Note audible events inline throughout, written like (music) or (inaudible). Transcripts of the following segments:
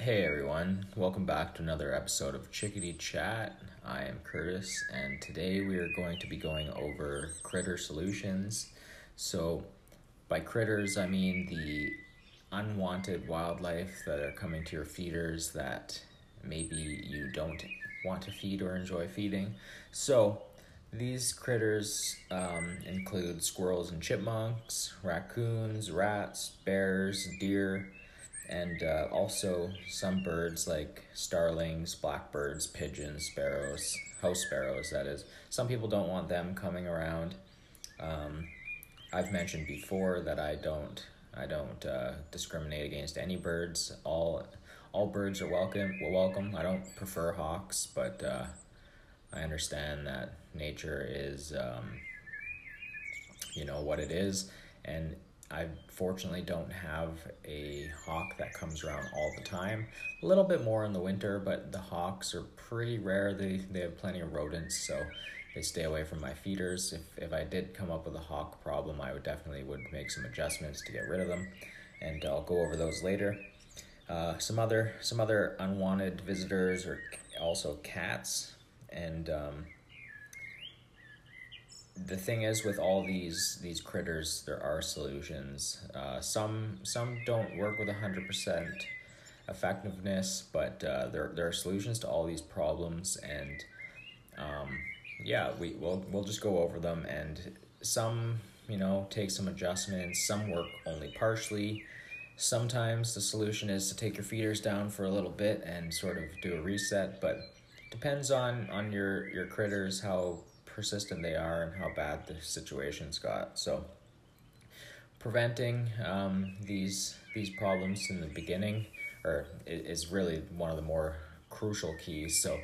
Hey everyone, welcome back to another episode of Chickadee Chat. I am Curtis, and today we are going to be going over critter solutions. So, by critters, I mean the unwanted wildlife that are coming to your feeders that maybe you don't want to feed or enjoy feeding. So, these critters um, include squirrels and chipmunks, raccoons, rats, bears, deer and uh, also some birds like starlings, blackbirds, pigeons, sparrows, house sparrows. That is, some people don't want them coming around. Um, I've mentioned before that I don't I don't uh, discriminate against any birds. All all birds are welcome. Well, welcome. I don't prefer hawks, but uh, I understand that nature is um, you know what it is, and I fortunately don't have a hawk that comes around all the time. A little bit more in the winter, but the hawks are pretty rare. They they have plenty of rodents, so they stay away from my feeders. If if I did come up with a hawk problem, I would definitely would make some adjustments to get rid of them, and I'll go over those later. Uh, some other some other unwanted visitors are also cats, and um, the thing is with all these these critters there are solutions. Uh, some some don't work with 100% effectiveness but uh, there, there are solutions to all these problems and um, yeah we we'll, we'll just go over them and some you know take some adjustments. Some work only partially. Sometimes the solution is to take your feeders down for a little bit and sort of do a reset but depends on on your your critters how persistent they are and how bad the situations got. So preventing um, these these problems in the beginning or is really one of the more crucial keys. So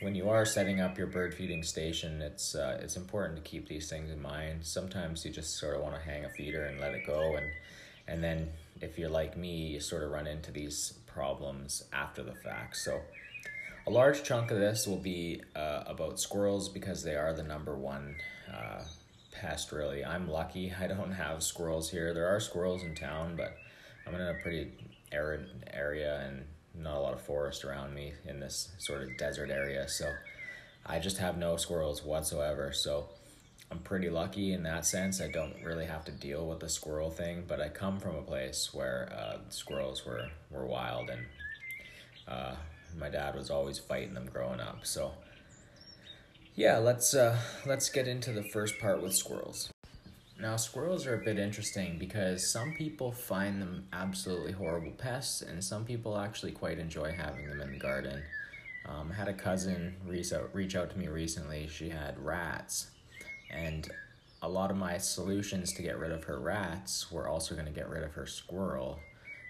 when you are setting up your bird feeding station, it's uh, it's important to keep these things in mind. Sometimes you just sort of want to hang a feeder and let it go, and and then if you're like me, you sort of run into these problems after the fact. So a large chunk of this will be uh, about squirrels because they are the number one uh, pest, really. I'm lucky (laughs) I don't have squirrels here. There are squirrels in town, but I'm in a pretty arid area and not a lot of forest around me in this sort of desert area. So I just have no squirrels whatsoever. So I'm pretty lucky in that sense. I don't really have to deal with the squirrel thing, but I come from a place where uh, squirrels were, were wild and uh, my dad was always fighting them growing up. So yeah, let's uh, let's get into the first part with squirrels. Now, squirrels are a bit interesting because some people find them absolutely horrible pests, and some people actually quite enjoy having them in the garden. Um, I had a cousin reach out, reach out to me recently. She had rats, and a lot of my solutions to get rid of her rats were also going to get rid of her squirrel.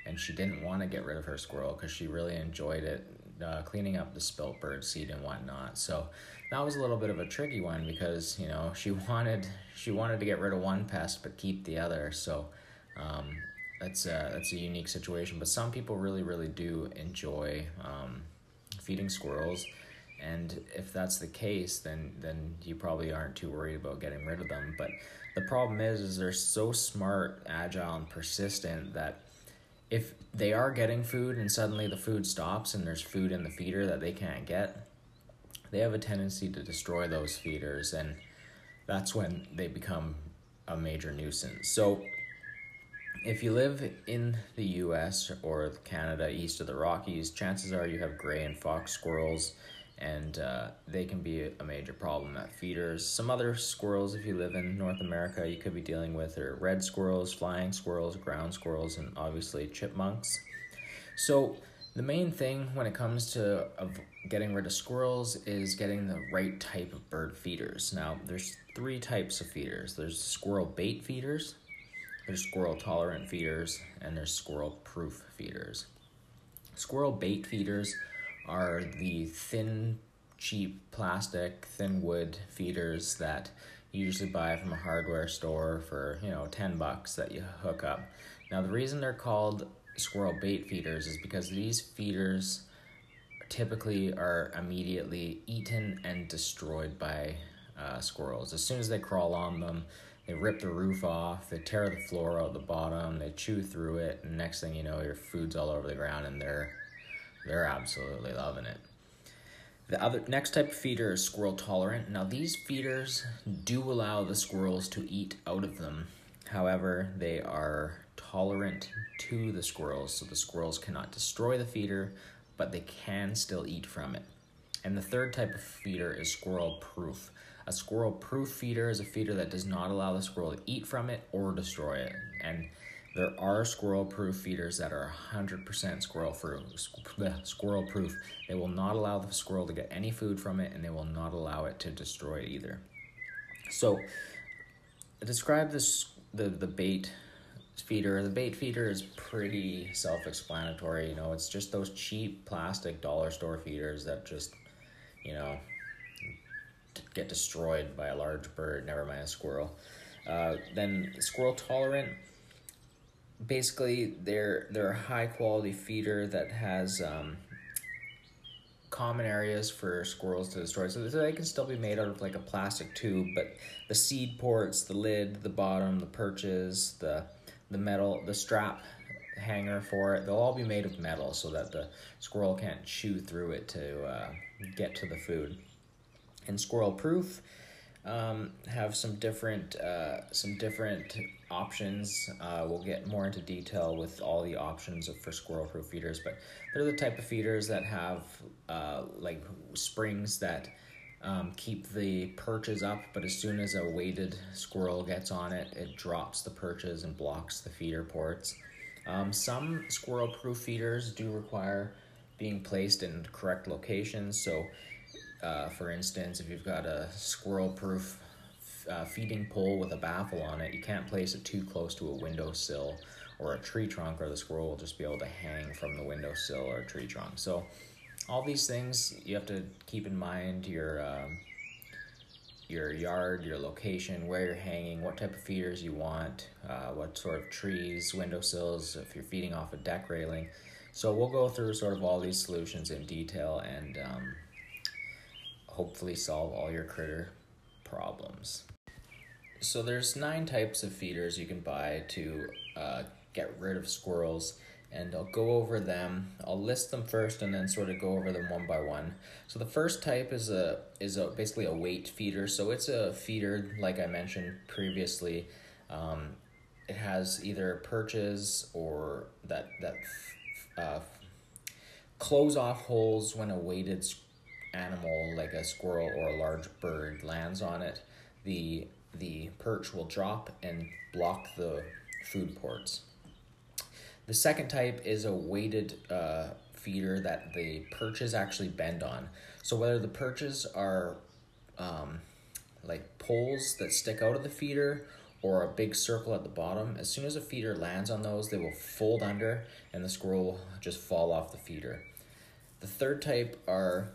And she didn't want to get rid of her squirrel because she really enjoyed it uh, cleaning up the spilt bird seed and whatnot. So that was a little bit of a tricky one because you know she (laughs) wanted she wanted to get rid of one pest but keep the other. So um, that's a, that's a unique situation. But some people really really do enjoy um, feeding squirrels. And if that's the case, then then you probably aren't too worried about getting rid of them. But the problem is, is they're so smart, agile, and persistent that if they are getting food and suddenly the food stops and there's food in the feeder that they can't get, they have a tendency to destroy those feeders, and that's when they become a major nuisance. So, if you live in the US or Canada east of the Rockies, chances are you have gray and fox squirrels and uh, they can be a major problem at feeders. Some other squirrels, if you live in North America, you could be dealing with are red squirrels, flying squirrels, ground squirrels, and obviously chipmunks. So the main thing when it comes to getting rid of squirrels is getting the right type of bird feeders. Now, there's three types of feeders. There's squirrel bait feeders, there's squirrel tolerant feeders, and there's squirrel proof feeders. Squirrel bait feeders are the thin, cheap plastic, thin wood feeders that you usually buy from a hardware store for, you know, 10 bucks that you hook up. Now, the reason they're called squirrel bait feeders is because these feeders typically are immediately eaten and destroyed by uh, squirrels. As soon as they crawl on them, they rip the roof off, they tear the floor out the bottom, they chew through it, and next thing you know, your food's all over the ground and they're They're absolutely loving it. The other next type of feeder is squirrel tolerant. Now these feeders do allow the squirrels to eat out of them. However, they are tolerant to the squirrels, so the squirrels cannot destroy the feeder, but they can still eat from it. And the third type of feeder is squirrel proof. A squirrel proof feeder is a feeder that does not allow the squirrel to eat from it or destroy it. And there are squirrel proof feeders that are 100% squirrel proof. (laughs) Squirrel proof. They will not allow the squirrel to get any food from it and they will not allow it to destroy it either. So, describe this the the bait feeder. The bait feeder is pretty self-explanatory. You know, it's just those cheap plastic dollar store feeders that just, you know, get destroyed by a large bird. Never mind a squirrel. Uh, then squirrel tolerant basically they're they're a high quality feeder that has um, common areas for squirrels to destroy. So they can still be made out of like a plastic tube, but the seed ports, the lid, the bottom, the perches, the the metal, the strap hanger for it, they'll all be made of metal so that the squirrel can't chew through it to uh, get to the food. And squirrel proof um, have some different uh, some different options. Uh, we'll get more into detail with all the options for squirrel proof feeders, but they're the type of feeders that have uh, like springs that um, keep the perches up, but as soon as a weighted squirrel gets on it, it drops the perches and blocks the feeder ports. Um, some squirrel proof feeders do require being placed in correct locations, so uh, for instance, if you've got a squirrel proof uh, feeding pole with a baffle on it, you can't place it too close to a windowsill or a tree trunk, or the squirrel will just be able to hang from the windowsill or tree trunk. So, all these things you have to keep in mind your um, your yard, your location, where you're hanging, what type of feeders you want, uh, what sort of trees, windowsills, if you're feeding off a deck railing. So we'll go through sort of all these solutions in detail and um, hopefully solve all your critter problems. So there's nine types of feeders you can buy to uh, get rid of squirrels and I'll go over them. I'll list them first and then sort of go over them one by one. So the first type is a is a basically a weight feeder. So it's a feeder like I mentioned previously. Um, it has either perches or that that uh, close off holes when a weighted animal like a squirrel or a large bird lands on it, the the perch will drop and block the food ports. The second type is a weighted uh, feeder that the perches actually bend on. So whether the perches are um, like poles that stick out of the feeder or a big circle at the bottom, as soon as a feeder lands on those, they will fold under and the squirrel will just fall off the feeder. The third type are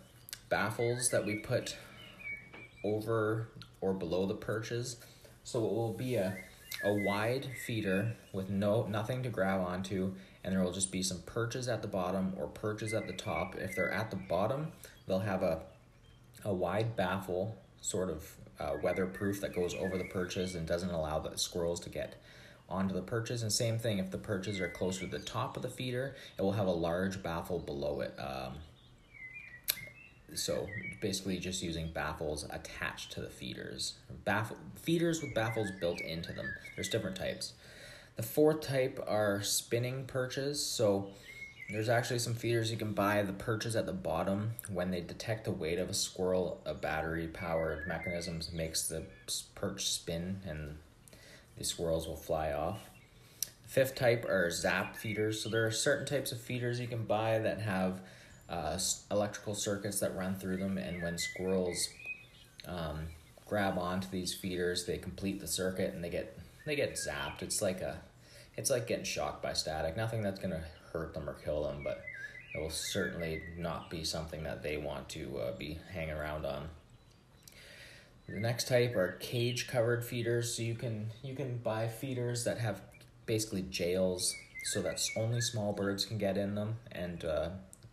baffles that we put over or below the perches. So it will be a, a wide feeder with no nothing to grab onto and there will just be some perches at the bottom or perches at the top. If they're at the bottom, they'll have a, a wide baffle, sort of uh, weatherproof that goes over the perches and doesn't allow the squirrels to get onto the perches. And same thing, if the perches are closer to the top of the feeder, it will have a large baffle below it. Um, so basically just using baffles attached to the feeders. Baffle, feeders with baffles built into them. There's different types. The fourth type are spinning perches. So there's actually some feeders you can buy. The perches at the bottom, when they detect the weight of a squirrel, a battery powered mechanism makes the perch spin and the squirrels will fly off. Fifth type are zap feeders. So there are certain types of feeders you can buy that have uh, electrical circuits that run through them, and when squirrels um, grab onto these feeders, they complete the circuit and they get they get zapped. It's like a it's like getting shocked by static. Nothing that's gonna hurt them or kill them, but it will certainly not be something that they want to uh, be hanging around on. The next type are cage covered feeders. So you can you can buy feeders that have basically jails so that only small birds can get in them and uh,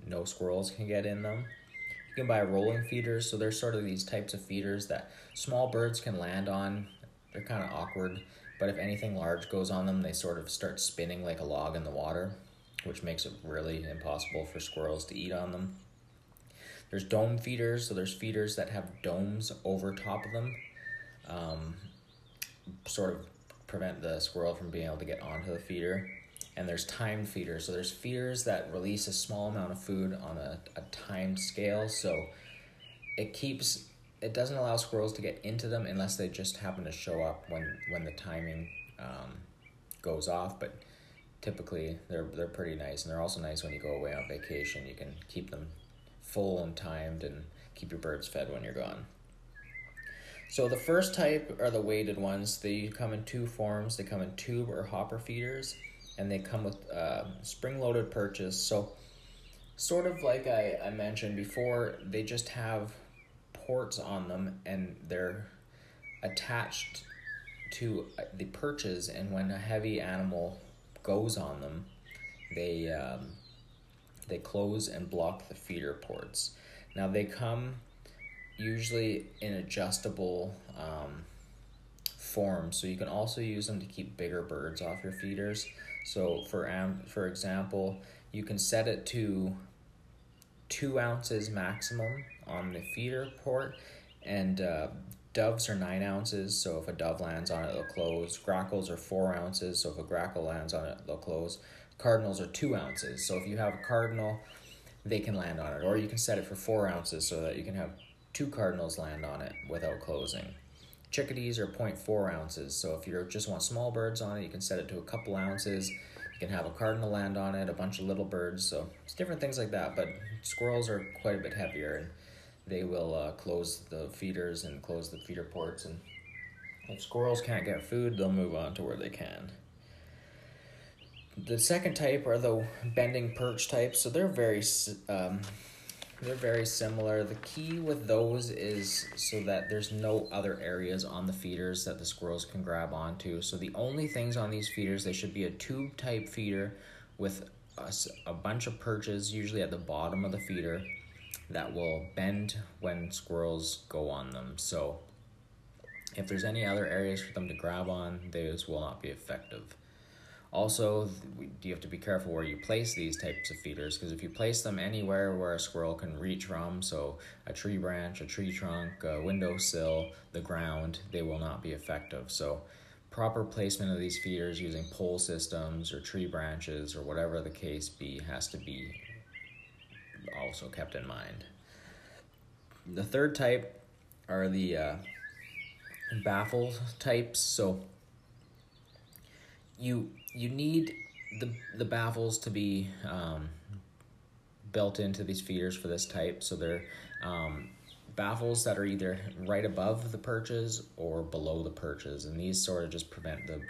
no squirrels can get in them. You can buy rolling feeders, so there's sort of these types of feeders that small birds can land on. They're kind of awkward, but if anything large goes on them, they sort of start spinning like a log in the water. which makes it really impossible for squirrels to eat on them. There's dome feeders, so there's feeders that have domes over top of them, um, sort of prevent the squirrel from being able to get onto the feeder. And there's timed feeders, so there's feeders that release a small amount of food on a, a timed scale, so it keeps it doesn't allow squirrels to get into them unless they just happen to show up when when the timing um, goes off. But typically they're they're pretty nice, and they're also nice when you go away on vacation. You can keep them full and timed, and keep your birds fed when you're gone. So the first type are the weighted ones. They come in two forms. They come in tube or hopper feeders, and they come with uh, spring-loaded perches. So sort of like I, I mentioned before, they just have ports on them and they're attached to uh, the perches and when a heavy animal goes on them they um, they close and block the feeder ports now they come usually in adjustable um, form so you can also use them to keep bigger birds off your feeders so for um, for example you can set it to two ounces maximum on the feeder port, and uh, doves are nine ounces. So if a dove lands on it, they'll close. Grackles are four ounces. So if a grackle lands on it, they'll close. Cardinals are two ounces. So if you have a cardinal, they can land on it, or you can set it for four ounces so that you can have two cardinals land on it without closing. Chickadees are 0.4 ounces, so if you just want small birds on it, you can set it to a couple ounces. You can have a cardinal land on it, a bunch of little birds, so it's different things like that. But squirrels are quite a bit heavier, and they will uh, close the feeders and close the feeder ports. And if squirrels can't get food, they'll move on to where they can. The second type are the bending perch types. So they're very um, they're very similar. The key with those is so that there's no other areas on the feeders that the squirrels can grab onto. So the only things on these feeders, they should be a tube type feeder with a, a bunch of perches, usually at the bottom of the feeder that will bend when squirrels go on them. So if there's any other areas for them to grab on, those will not be effective. Also, you have to be careful where you place these types of feeders because if you place them anywhere where a squirrel can reach from, so a tree branch, a tree trunk, a windowsill, the ground, they will not be effective. So, proper placement of these feeders using pole systems or tree branches or whatever the case be has to be also kept in mind. The third type are the uh, baffle types. So you you need the the baffles to be um, built into these feeders for this type. So they're um, baffles that are either right above the perches or below the perches, and these sort of just prevent the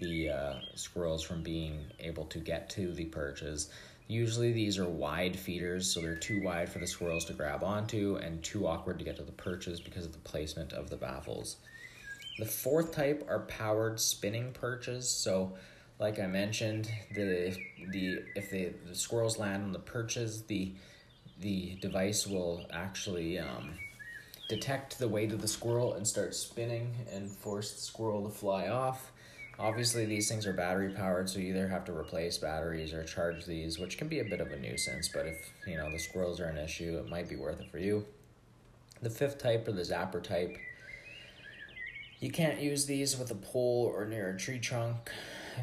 the uh, squirrels from being able to get to the perches. Usually these are wide feeders, so they're too wide for the squirrels to grab onto and too awkward to get to the perches because of the placement of the baffles. The fourth type are powered spinning perches. So, like I mentioned, the the if the, squirrels land on the perches, the the device will actually um, detect the weight of the squirrel and start spinning and force the squirrel to fly off. Obviously, these things are battery powered, so you either have to replace batteries or charge these, which can be a bit of a nuisance. But if you know the squirrels are an issue, it might be worth it for you. The fifth type or the zapper type. You can't use these with a pole or near a tree trunk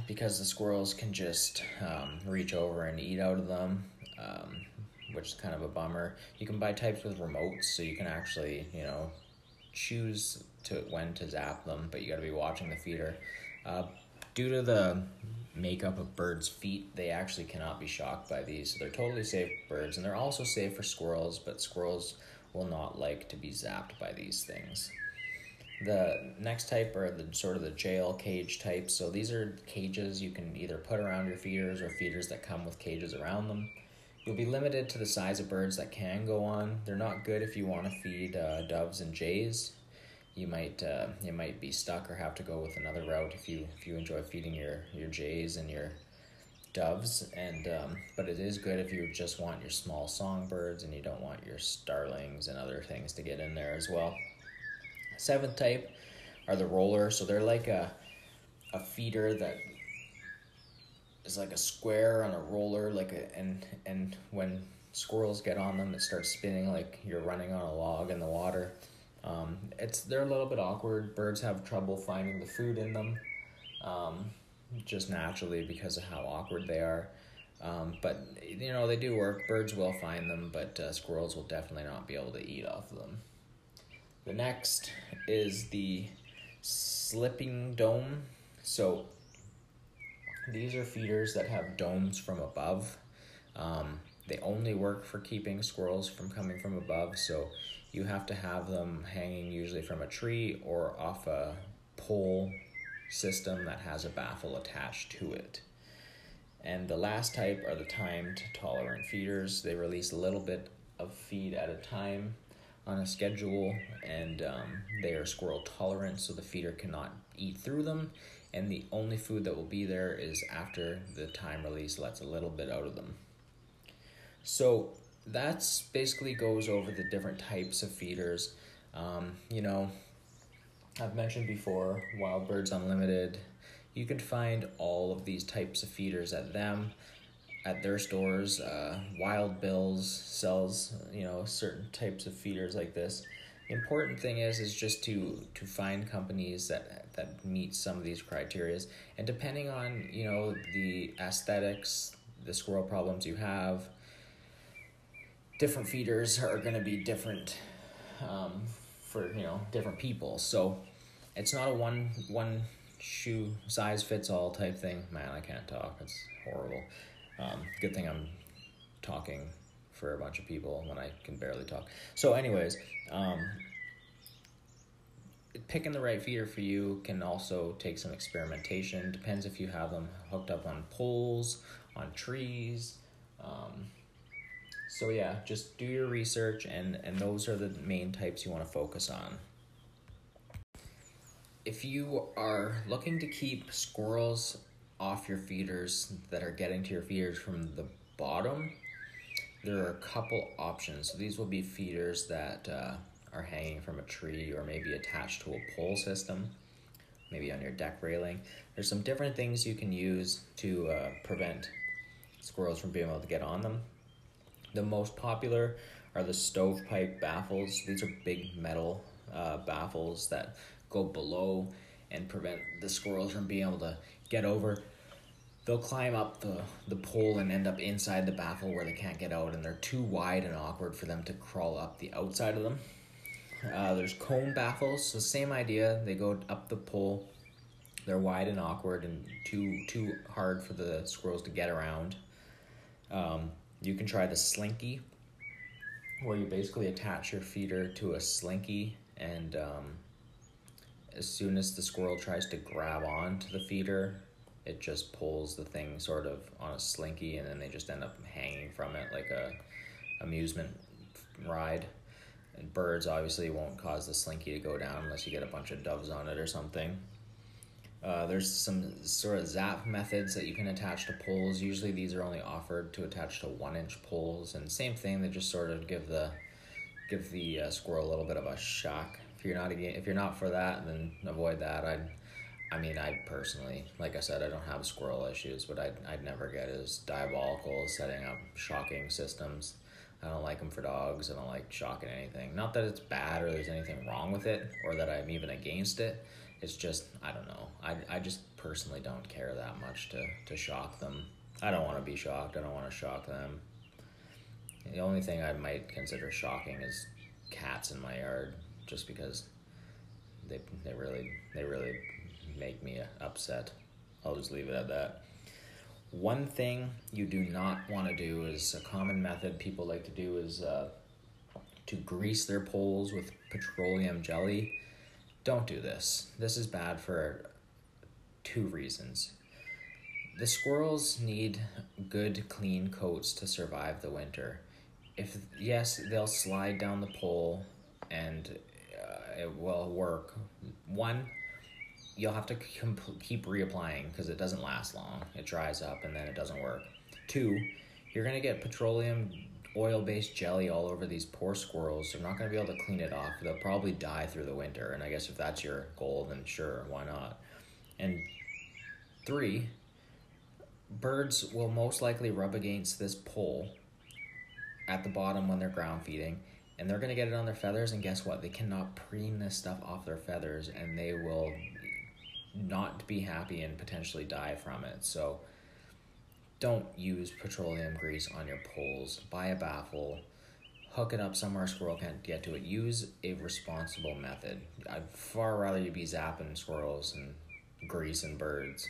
because the squirrels can just um, reach over and eat out of them, um, which is kind of a bummer. You can buy types with remotes, so you can actually, you know, choose to when to zap them, but you got to be watching the feeder. Uh, due to the makeup of birds' feet, they actually cannot be shocked by these. So they're totally safe birds, and they're also safe for squirrels, but squirrels will not like to be zapped by these things. The next type are the sort of the jail cage type. So these are cages you can either put around your feeders or feeders that come with cages around them. You'll be limited to the size of birds that can go on. They're not good if you want to feed uh, doves and jays you might uh, you might be stuck or have to go with another route if you if you enjoy feeding your your jays and your doves and um, but it is good if you just want your small songbirds and you don't want your starlings and other things to get in there as well seventh type are the roller so they're like a a feeder that is like a square on a roller, like a and and when squirrels get on them, it starts spinning like you're running on a log in the water. Um, it's they're a little bit awkward. Birds have trouble finding the food in them, um, just naturally because of how awkward they are. Um, but you know they do work. Birds will find them, but uh, squirrels will definitely not be able to eat off of them. The next is the slipping dome. So these are feeders that have domes from above. Um, they only work for keeping squirrels from coming from above, so you have to have them hanging usually from a tree or off a pole system that has a baffle attached to it. And the last type are the timed tolerant feeders. They release a little bit of feed at a time on a schedule, and um, they are squirrel tolerant, so the feeder cannot eat through them. And the only food that will be there is after the time release lets a little bit out of them. So that's basically goes over the different types of feeders. Um, you know, I've mentioned before, Wild Birds Unlimited. You can find all of these types of feeders at them, at their stores. Uh, Wild Bills sells, you know, certain types of feeders like this. The important thing is is just to to find companies that that meet some of these criterias, and depending on you know the aesthetics, the squirrel problems you have, different feeders are going to be different um, for you know different people. So it's not a one one shoe size fits all type thing. Man, I can't talk. It's horrible. Um, good thing I'm talking for a bunch of people when I can barely talk. So, anyways, um, picking the right feeder for you can also take some experimentation. Depends if you have them hooked up on poles, on trees. Um, so yeah, just do your research and and those are the main types you want to focus on. If you are looking to keep squirrels off your feeders that are getting to your feeders from the bottom, there are a couple options. So these will be feeders that uh, are hanging from a tree or maybe attached to a pole system, maybe on your deck railing. There's some different things you can use to uh, prevent squirrels from being able to get on them. The most popular are the stovepipe baffles. These are big metal uh, baffles that go below and prevent the squirrels from being able to get over. They'll climb up the, the pole and end up inside the baffle where they can't get out, and they're too wide and awkward for them to crawl up the outside of them. Uh, there's cone baffles, so same idea. They go up the pole. They're wide and awkward and too too hard for the squirrels to get around. Um, you can try the slinky, where you basically attach your feeder to a slinky, and um, as soon as the squirrel tries to grab on to the feeder, it just pulls the thing sort of on a slinky, and then they just end up hanging from it like a amusement ride. And birds obviously won't cause the slinky to go down unless you get a bunch of doves on it or something. Uh, there's some sort of zap methods that you can attach to poles. Usually these are only offered to attach to one inch poles, and same thing. They just sort of give the give the uh, squirrel a little bit of a shock. If you're not if you're not for that, then avoid that. I, I mean, I personally, like I said, I don't have squirrel issues, but I'd I'd never get as diabolical setting up shocking systems. I don't like them for dogs. I don't like shocking anything. Not that it's bad or there's anything wrong with it, or that I'm even against it it's just I don't know. I I just personally don't care that much to to shock them. I don't want to be shocked. I don't want to shock them. The only thing I might consider shocking is cats in my yard, just because they they really they really make me upset. I'll just leave it at that. One thing you do not want to do is a common method people like to do is uh, to grease their poles with petroleum jelly don't do this. This is bad for two reasons. The squirrels need good, clean coats to survive the winter. If yes, they'll slide down the pole and it will work. One, you'll have to comp- keep reapplying because it doesn't last long. It dries up and then it doesn't work. Two, you're gonna get petroleum oil based jelly all over these poor squirrels. They're not going to be able to clean it off. They'll probably die through the winter. And I guess if that's your goal, then sure, why not? And three, birds will most likely rub against this pole at the bottom when they're ground feeding and they're going to get it on their feathers and guess what? They cannot preen this stuff off their feathers and they will not be happy and potentially die from it. So don't use petroleum grease on your poles. Buy a baffle. Hook it up somewhere a squirrel can't get to it. Use a responsible method. I'd far rather you be zapping squirrels and grease and birds.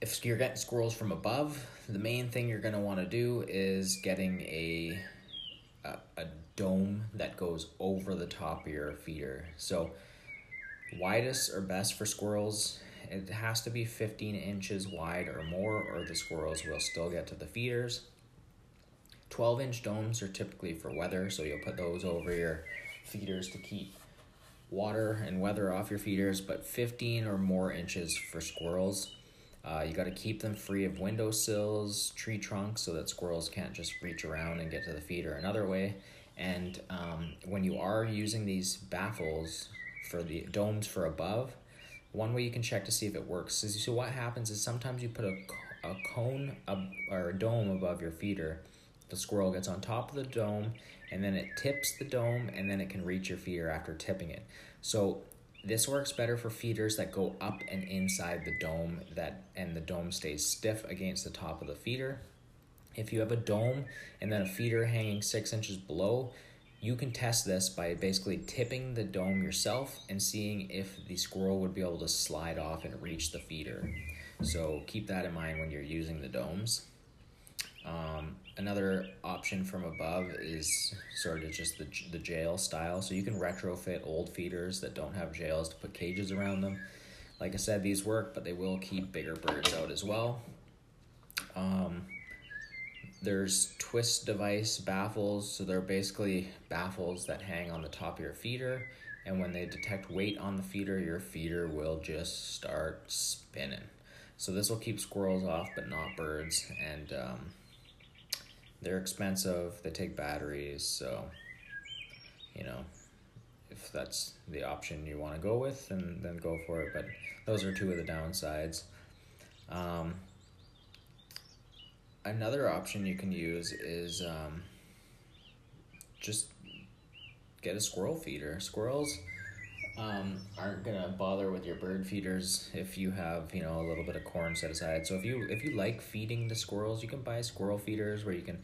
If you're getting squirrels from above the main thing you're going to want to do is getting a a, a dome that goes over the top of your feeder. So widest or best for squirrels it has to be 15 inches wide or more or the squirrels will still get to the feeders 12 inch domes are typically for weather so you'll put those over your feeders to keep water and weather off your feeders but 15 or more inches for squirrels uh, you got to keep them free of windowsills, tree trunks, so that squirrels can't just reach around and get to the feeder another way. And um, when you are using these baffles for the domes for above, one way you can check to see if it works is so what happens is sometimes you put a, a cone ab, or a dome above your feeder. The squirrel gets on top of the dome and then it tips the dome and then it can reach your feeder after tipping it. So this works better for feeders that go up and inside the dome that and the dome stays stiff against the top of the feeder. If you have a dome and then a feeder hanging six inches below, you can test this by basically tipping the dome yourself and seeing if the squirrel would be able to slide off and reach the feeder. So keep that in mind when you're using the domes. Um, another option from above is sort of just the, the jail style. So you can retrofit old feeders that don't have jails to put cages around them. Like I said, these work, but they will keep bigger birds out as well. Um, there's twist device baffles. So they're basically baffles that hang on the top of your feeder. And when they detect weight on the feeder, your feeder will just start spinning. So this will keep squirrels off, but not birds. And um, they're expensive, they take batteries, so you know, if that's the option you want to go with, then then go for it. But those are two of the downsides. Um, another option you can use is um, just get a squirrel feeder. Squirrels um, aren't gonna bother with your bird feeders if you have you know a little bit of corn set aside. So if you if you like feeding the squirrels, you can buy squirrel feeders where you can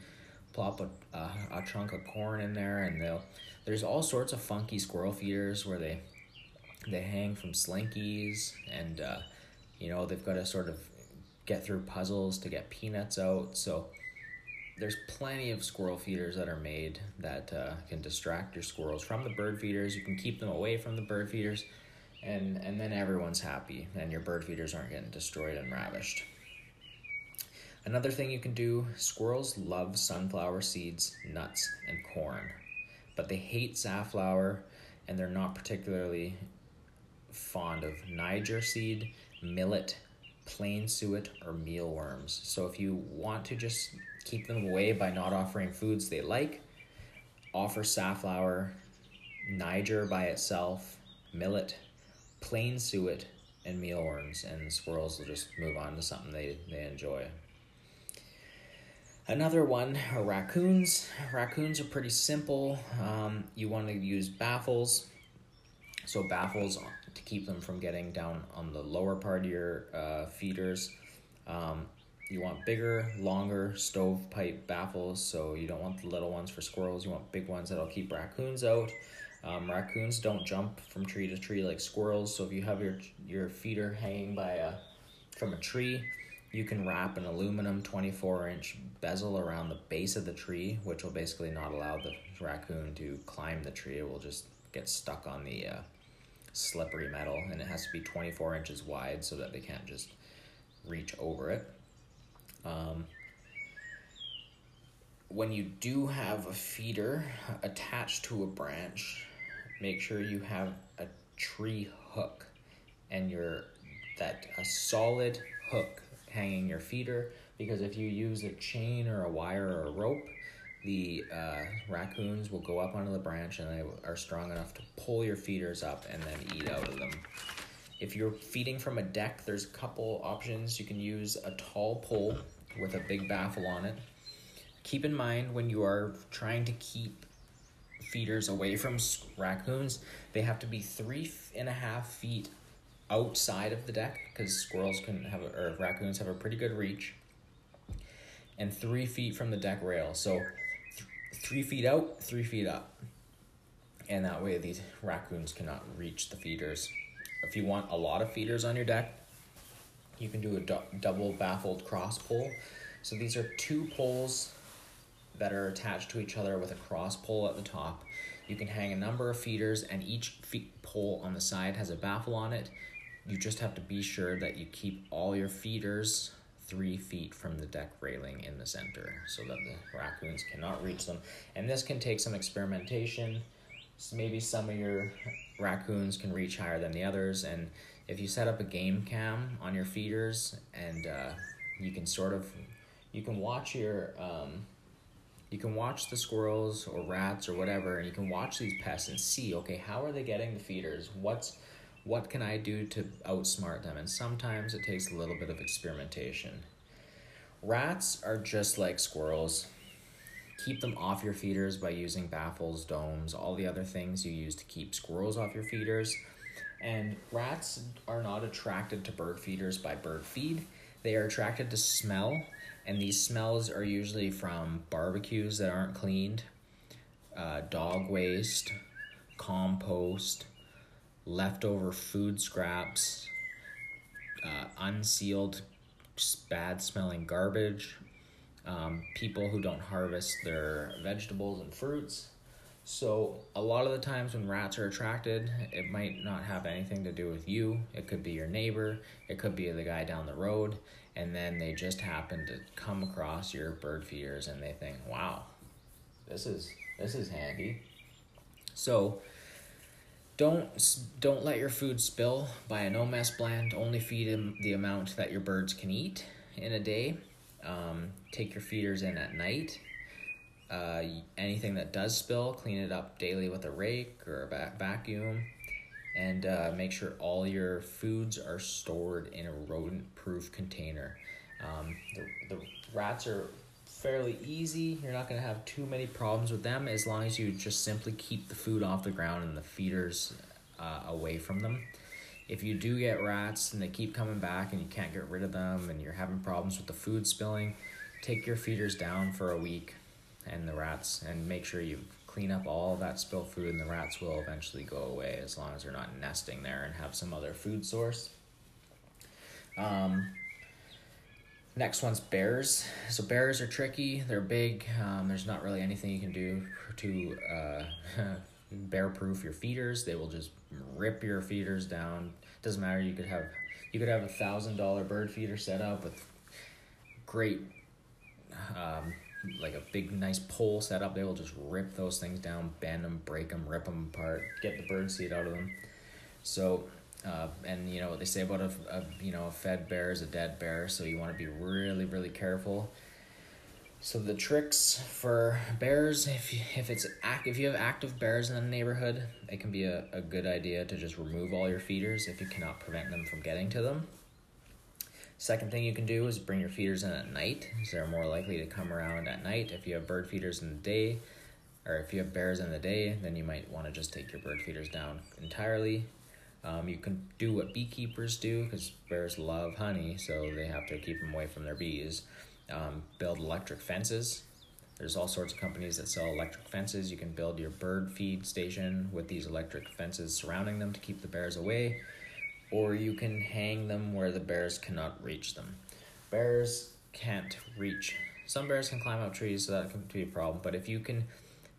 plop a, a, a chunk of corn in there, and they'll. There's all sorts of funky squirrel feeders where they they hang from slinkies, and uh, you know they've got to sort of get through puzzles to get peanuts out. So there's plenty of squirrel feeders that are made that uh, can distract your squirrels from the bird feeders. You can keep them away from the bird feeders, and and then everyone's happy, and your bird feeders aren't getting destroyed and ravished. Another thing you can do: squirrels love sunflower seeds, nuts, and corn, but they hate safflower, and they're not particularly fond of Niger seed, millet, plain suet, or mealworms. So if you want to just keep them away by not offering foods they like. Offer safflower, Niger by itself, millet, plain suet, and mealworms, and squirrels will just move on to something they, they enjoy. Another one are raccoons. Raccoons are pretty simple. Um, you want to use baffles. So, baffles to keep them from getting down on the lower part of your uh, feeders. Um, you want bigger, longer stovepipe baffles, so you don't want the little ones for squirrels. You want big ones that'll keep raccoons out. Um, raccoons don't jump from tree to tree like squirrels, so if you have your your feeder hanging by a from a tree, you can wrap an aluminum 24 inch bezel around the base of the tree, which will basically not allow the raccoon to climb the tree. It will just get stuck on the uh, slippery metal, and it has to be 24 inches wide so that they can't just reach over it. Um, when you do have a feeder attached to a branch, make sure you have a tree hook and your that a solid hook hanging your feeder because if you use a chain or a wire or a rope, the uh, raccoons will go up onto the branch and they are strong enough to pull your feeders up and then eat out of them. If you're feeding from a deck, there's a couple options. You can use a tall pole with a big baffle on it. Keep in mind when you are trying to keep feeders away from raccoons, they have to be three and a half feet outside of the deck because squirrels can have or raccoons have a pretty good reach, and three feet from the deck rail. So th- three feet out, three feet up, and that way these raccoons cannot reach the feeders. If you want a lot of feeders on your deck, you can do a du- double baffled cross pole. So these are two poles that are attached to each other with a cross pole at the top. You can hang a number of feeders, and each pole on the side has a baffle on it. You just have to be sure that you keep all your feeders three feet from the deck railing in the center so that the raccoons cannot reach them. And this can take some experimentation. So maybe some of your raccoons can reach higher than the others. And if you set up a game cam on your feeders and uh, you can sort of, you can watch your, um, you can watch the squirrels or rats or whatever and you can watch these pests and see okay how are they getting the feeders? What's what can i do to outsmart them? And sometimes it takes a little bit of experimentation. Rats are just like squirrels keep them off your feeders by using baffles domes all the other things you use to keep squirrels off your feeders. And rats are not attracted to bird feeders by bird feed. They are attracted to smell and these smells are usually from barbecues that aren't cleaned, uh, dog waste, compost, leftover food scraps, uh, unsealed, bad smelling garbage, um, people who don't harvest their vegetables and fruits. So, a lot of the times when rats are attracted, it might not have anything to do with you. It could be your neighbor, it could be the guy down the road, and then they just happen to come across your bird feeders and they think, "Wow, this is this is handy." So don't don't let your food spill. Buy a no mess blend. Only feed them the amount that your birds can eat in a day. Um, take your feeders in at night. Uh, anything that does spill, clean it up daily with a rake or a vacuum and uh, make sure all your foods are stored in a rodent proof container. Um, the, the rats are fairly easy. You're not going to have too many problems with them as long as you just simply keep the food off the ground and the feeders uh, away from them. If you do get rats and they keep coming back and you can't get rid of them and you're having problems with the food spilling, take your feeders down for a week and the rats and make sure you clean up all that spilled food and the rats will eventually go away as long as they're not nesting there and have some other food source. Um, next one's bears. So bears are tricky. They're big. Um, there's not really anything you can do to uh, (laughs) bear proof your feeders. They will just rip your feeders down. Doesn't matter. You could have you could have a thousand dollar bird feeder set up with great um, like a big nice pole set up. They will just rip those things down, bend them, break them, rip them apart, get the bird seed out of them. So, uh, and you know what they say about a, a you know a fed bear is a dead bear. So you want to be really really careful. So the tricks for bears, if you, if it's act, if you have active bears in the neighborhood, it can be a, a good idea to just remove all your feeders if you cannot prevent them from getting to them. Second thing you can do is bring your feeders in at night, because they're more likely to come around at night. If you have bird feeders in the day, or if you have bears in the day, then you might want to just take your bird feeders down entirely. Um, you can do what beekeepers do, because bears love honey, so they have to keep them away from their bees. Um, build electric fences. There's all sorts of companies that sell electric fences. You can build your bird feed station with these electric fences surrounding them to keep the bears away or you can hang them where the bears cannot reach them. Bears can't reach. Some bears can climb up trees, so that can be a problem. But if you can,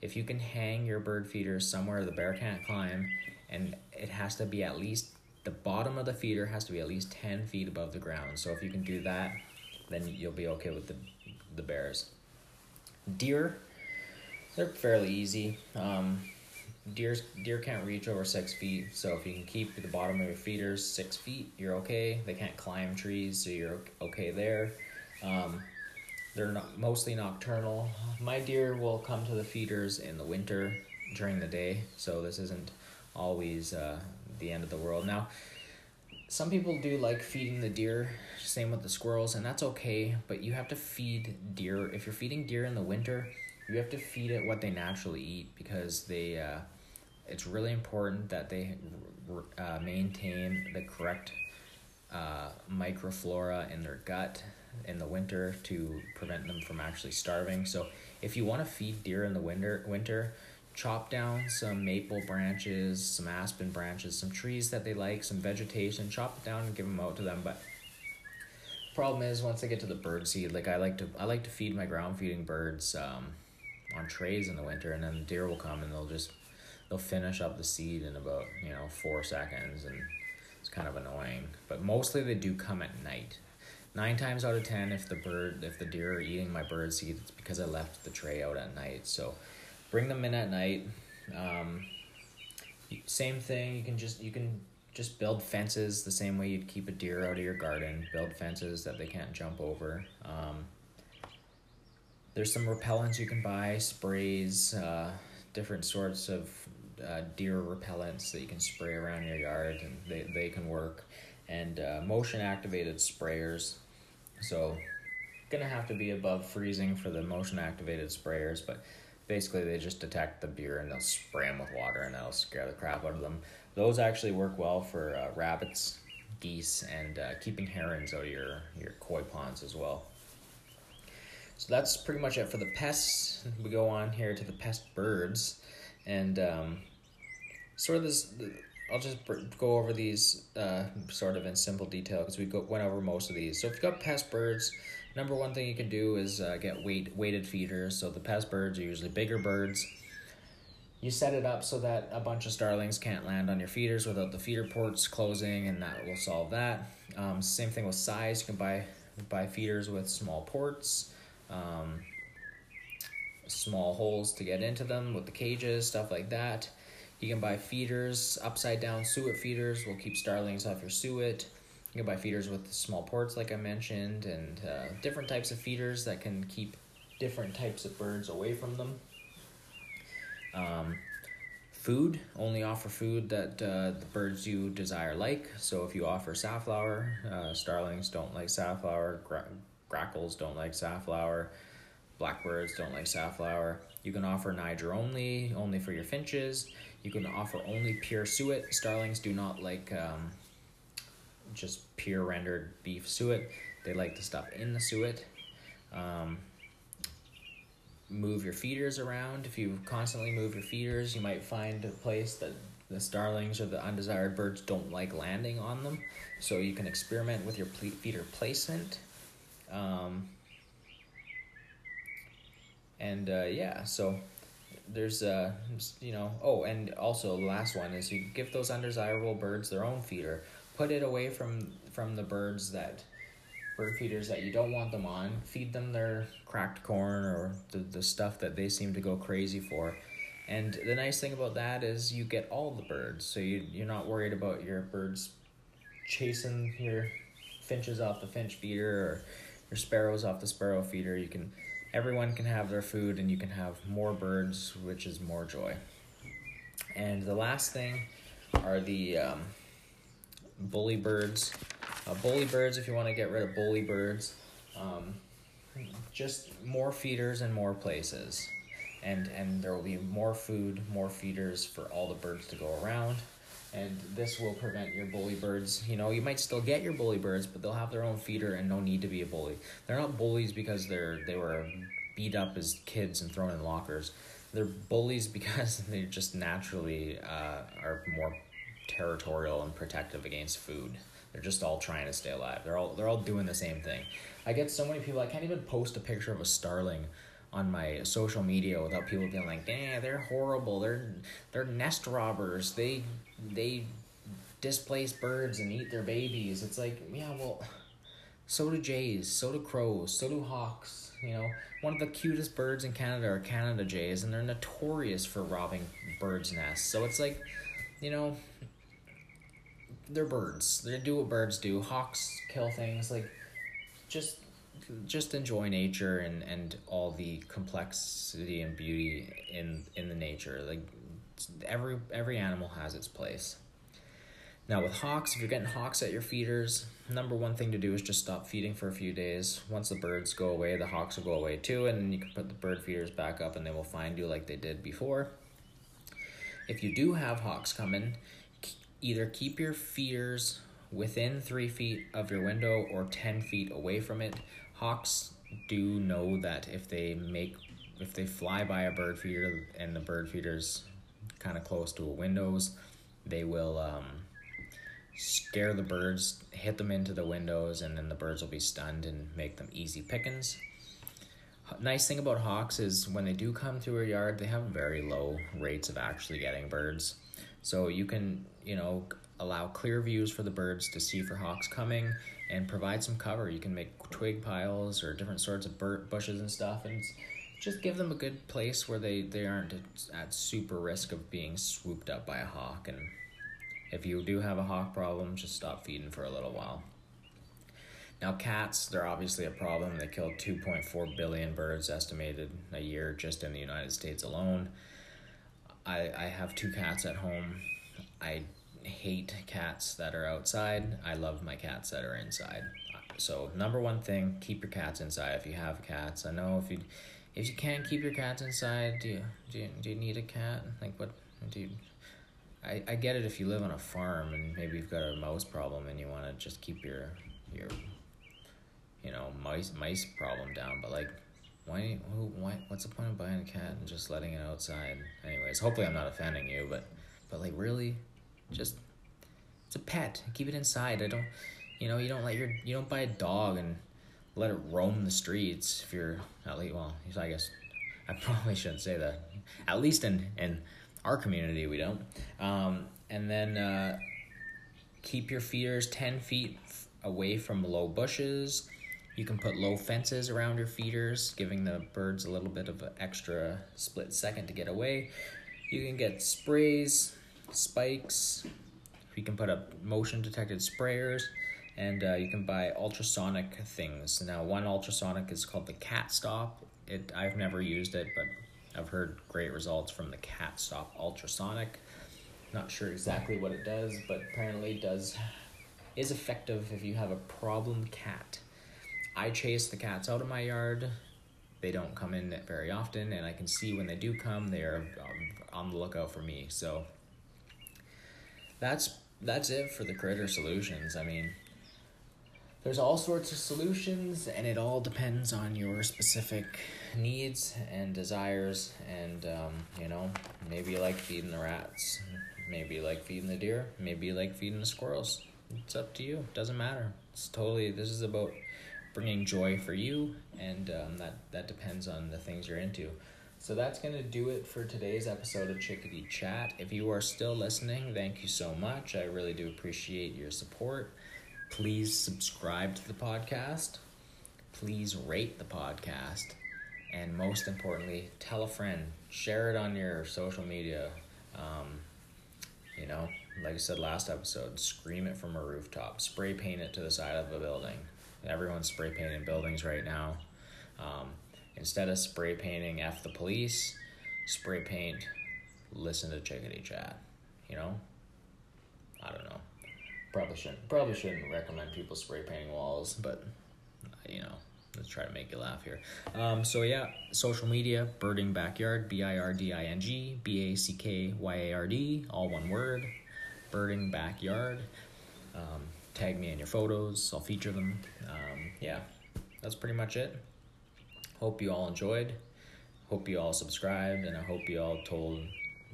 if you can hang your bird feeder somewhere the bear can't climb, and it has to be at least the bottom of the feeder has to be at least ten feet above the ground. So if you can do that, then you'll be okay with the the bears. Deer, they're fairly easy. Um, deer deer can't reach over six feet so if you can keep the bottom of your feeders six feet you're okay they can't climb trees so you're okay there um, they're not mostly nocturnal my deer will come to the feeders in the winter during the day so this isn't always uh, the end of the world now some people do like feeding the deer, same with the squirrels, and that's okay, but you have to feed deer. If you're feeding deer in the winter, you have to feed it what they naturally eat because they uh, it's really important that they uh, maintain the correct uh, microflora in their gut in the winter to prevent them from actually starving. So if you want to feed deer in the winter, winter, chop down some maple branches, some aspen branches, some trees that they like, some vegetation, chop it down and give them out to them. But problem is once they get to the bird seed, like I like to I like to feed my ground feeding birds um, on trays in the winter and then the deer will come and they'll just they'll finish up the seed in about, you know, four seconds and it's kind of annoying. But mostly they do come at night nine times out of ten if the bird if the deer are eating my bird seed it's because i left the tray out at night so bring them in at night. Um, same thing you can just you can just build fences the same way you'd keep a deer out of your garden build fences that they can't jump over. Um, there's some repellents you can buy sprays uh, different sorts of uh, deer repellents that you can spray around your yard and they, they can work. And uh, motion activated sprayers. So, gonna have to be above freezing for the motion activated sprayers, but basically they just detect the deer and they'll spray them with water and that'll scare the crap out of them. Those actually work well for uh, rabbits, geese, and uh, keeping herons out of your, your koi ponds as well. So that's pretty much it for the pests. We go on here to the pest birds, and um, sort of this I'll just go over these uh, sort of in simple detail because we go, went over most of these. So if you've got pest birds, number one thing you can do is uh, get weight weighted feeders. So the pest birds are usually bigger birds. You set it up so that a bunch of starlings can't land on your feeders without the feeder ports closing, and that will solve that. Um, same thing with size. You can buy buy feeders with small ports. Um, small holes to get into them with the cages, stuff like that. You can buy feeders, upside down suet feeders will keep starlings off your suet. You can buy feeders with small ports, like I mentioned, and uh, different types of feeders that can keep different types of birds away from them. Um, food only offer food that uh, the birds you desire like. So if you offer safflower, uh, starlings don't like safflower, gra- grackles don't like safflower, blackbirds don't like safflower. You can offer Niger only, only for your finches. You can offer only pure suet. Starlings do not like um, just pure rendered beef suet. They like the stuff in the suet. Um, move your feeders around. If you constantly move your feeders, you might find a place that the starlings or the undesired birds don't like landing on them. So you can experiment with your feeder placement. Um, and uh, yeah, so there's uh you know oh and also the last one is you give those undesirable birds their own feeder put it away from from the birds that bird feeders that you don't want them on. Feed them their cracked corn or the, the stuff that they seem to go crazy for. And the nice thing about that is you get all the birds so you, you're not worried about your birds chasing your finches off the finch feeder or your sparrows off the sparrow feeder. You can everyone can have their food and you can have more birds, which is more joy. And the last thing are the um, bully birds. Uh, bully birds, if you want to get rid of bully birds, um, just more feeders and more places. And, and there will be more food, more feeders for all the birds to go around. And this will prevent your bully birds. You know, you might still get your bully birds, but they'll have their own feeder and no need to be a bully. They're not bullies because they're they were beat up as kids and thrown in lockers. They're bullies (laughs) because they just naturally uh, are more territorial and protective against food. They're just all trying to stay alive. They're all they're all doing the same thing. I get so many people. I can't even post a picture of a starling on my social media without people being like, "Damn, they're horrible. They're they're nest robbers. They they displace birds and eat their babies." It's like, yeah, well, so do jays, so do crows, so do hawks. You know, one of the cutest birds in Canada are Canada jays, and they're notorious for robbing birds' nests. So it's like, you know, they're birds. They do what birds do. Hawks kill things. Like, just just enjoy nature and and all the complexity and beauty in in the nature like every every animal has its place Now, with hawks, if you're getting hawks at your feeders, number one thing to do is just stop feeding for a few days. Once the birds go away, the hawks will go away too, and you can put the bird feeders back up and they will find you like they did before. If you do have hawks coming, either keep your feeders within three feet of your window or 10 feet away from it. Hawks do know that if they make if they fly by a bird feeder and the bird feeder's kind of close to a windows, they will um, scare the birds, hit them into the windows, and then the birds will be stunned and make them easy pickings. Nice thing about hawks is when they do come through a yard, they have very low rates of actually getting birds. So you can, you know, allow clear views for the birds to see for hawks coming and provide some cover. You can make twig piles or different sorts of bird bushes and stuff and just give them a good place where they, they aren't at super risk of being swooped up by a hawk and if you do have a hawk problem, just stop feeding for a little while. Now, cats, they're obviously a problem. They kill 2.4 billion birds estimated a year just in the United States alone. I, I have two cats at home. I hate cats that are outside. I love my cats that are inside. So, number one thing, keep your cats inside if you have cats. I know if you if you can't keep your cats inside, do you do you, do you need a cat? Like what do you I, I get it if you live on a farm and maybe you've got a mouse problem and you want to just keep your your you know mice mice problem down but like why who why what's the point of buying a cat and just letting it outside anyways? Hopefully i'm not offending you but but like really? Just it's a pet. Keep it inside. I don't you know you don't let your you don't buy a dog and let it roam the streets if you're at least well i guess i (laughs) probably shouldn't say that. At least in in our community, we don't. Um, and then uh, keep your feeders 10 feet away from low bushes. You can put low fences around your feeders, giving the birds a little bit of an extra split second to get away. You can get sprays, spikes. You can put up motion detected sprayers, and uh, you can buy ultrasonic things. Now, one ultrasonic is called the Cat Stop. It I've never used it, but I've heard great results from the Cat Stop Ultrasonic. Not sure exactly what it does, but apparently it does is effective if you have a problem cat. I chase the cats out of my yard. They don't come in very often, and I can see when they do come, they are on the lookout for me. So that's that's it for the critter solutions. I mean, there's all sorts of solutions and it all depends on your specific needs and desires and um, you know maybe you like feeding the rats maybe you like feeding the deer maybe you like feeding the squirrels it's up to you doesn't matter it's totally this is about bringing joy for you and um, that that depends on the things you're into so that's going to do it for today's episode of chickadee chat if you are still listening thank you so much i really do appreciate your support Please subscribe to the podcast. Please rate the podcast. And most importantly, tell a friend. Share it on your social media. Um, you know, like I said last episode, scream it from a rooftop. Spray paint it to the side of a building. Everyone's spray painting buildings right now. Um, instead of spray painting F the police, spray paint listen to Chickadee Chat. You know? I don't know probably shouldn't probably shouldn't recommend people spray painting walls, but you know, let's try to make you laugh here. Um, so yeah, social media, birding backyard, B I R D I N G B A C K Y A R D, all one word, birding backyard. Um, tag me in your photos, I'll feature them. Um, yeah, that's pretty much it. Hope you all enjoyed. Hope you all subscribed, and I hope you all told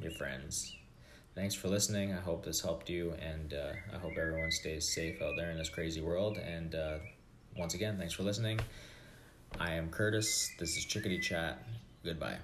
your friends thanks for listening. I hope this helped you, and uh, I hope everyone stays safe out there in this crazy world. And uh, once again, thanks for listening. I am Curtis. This is Chickadee Chat. Goodbye.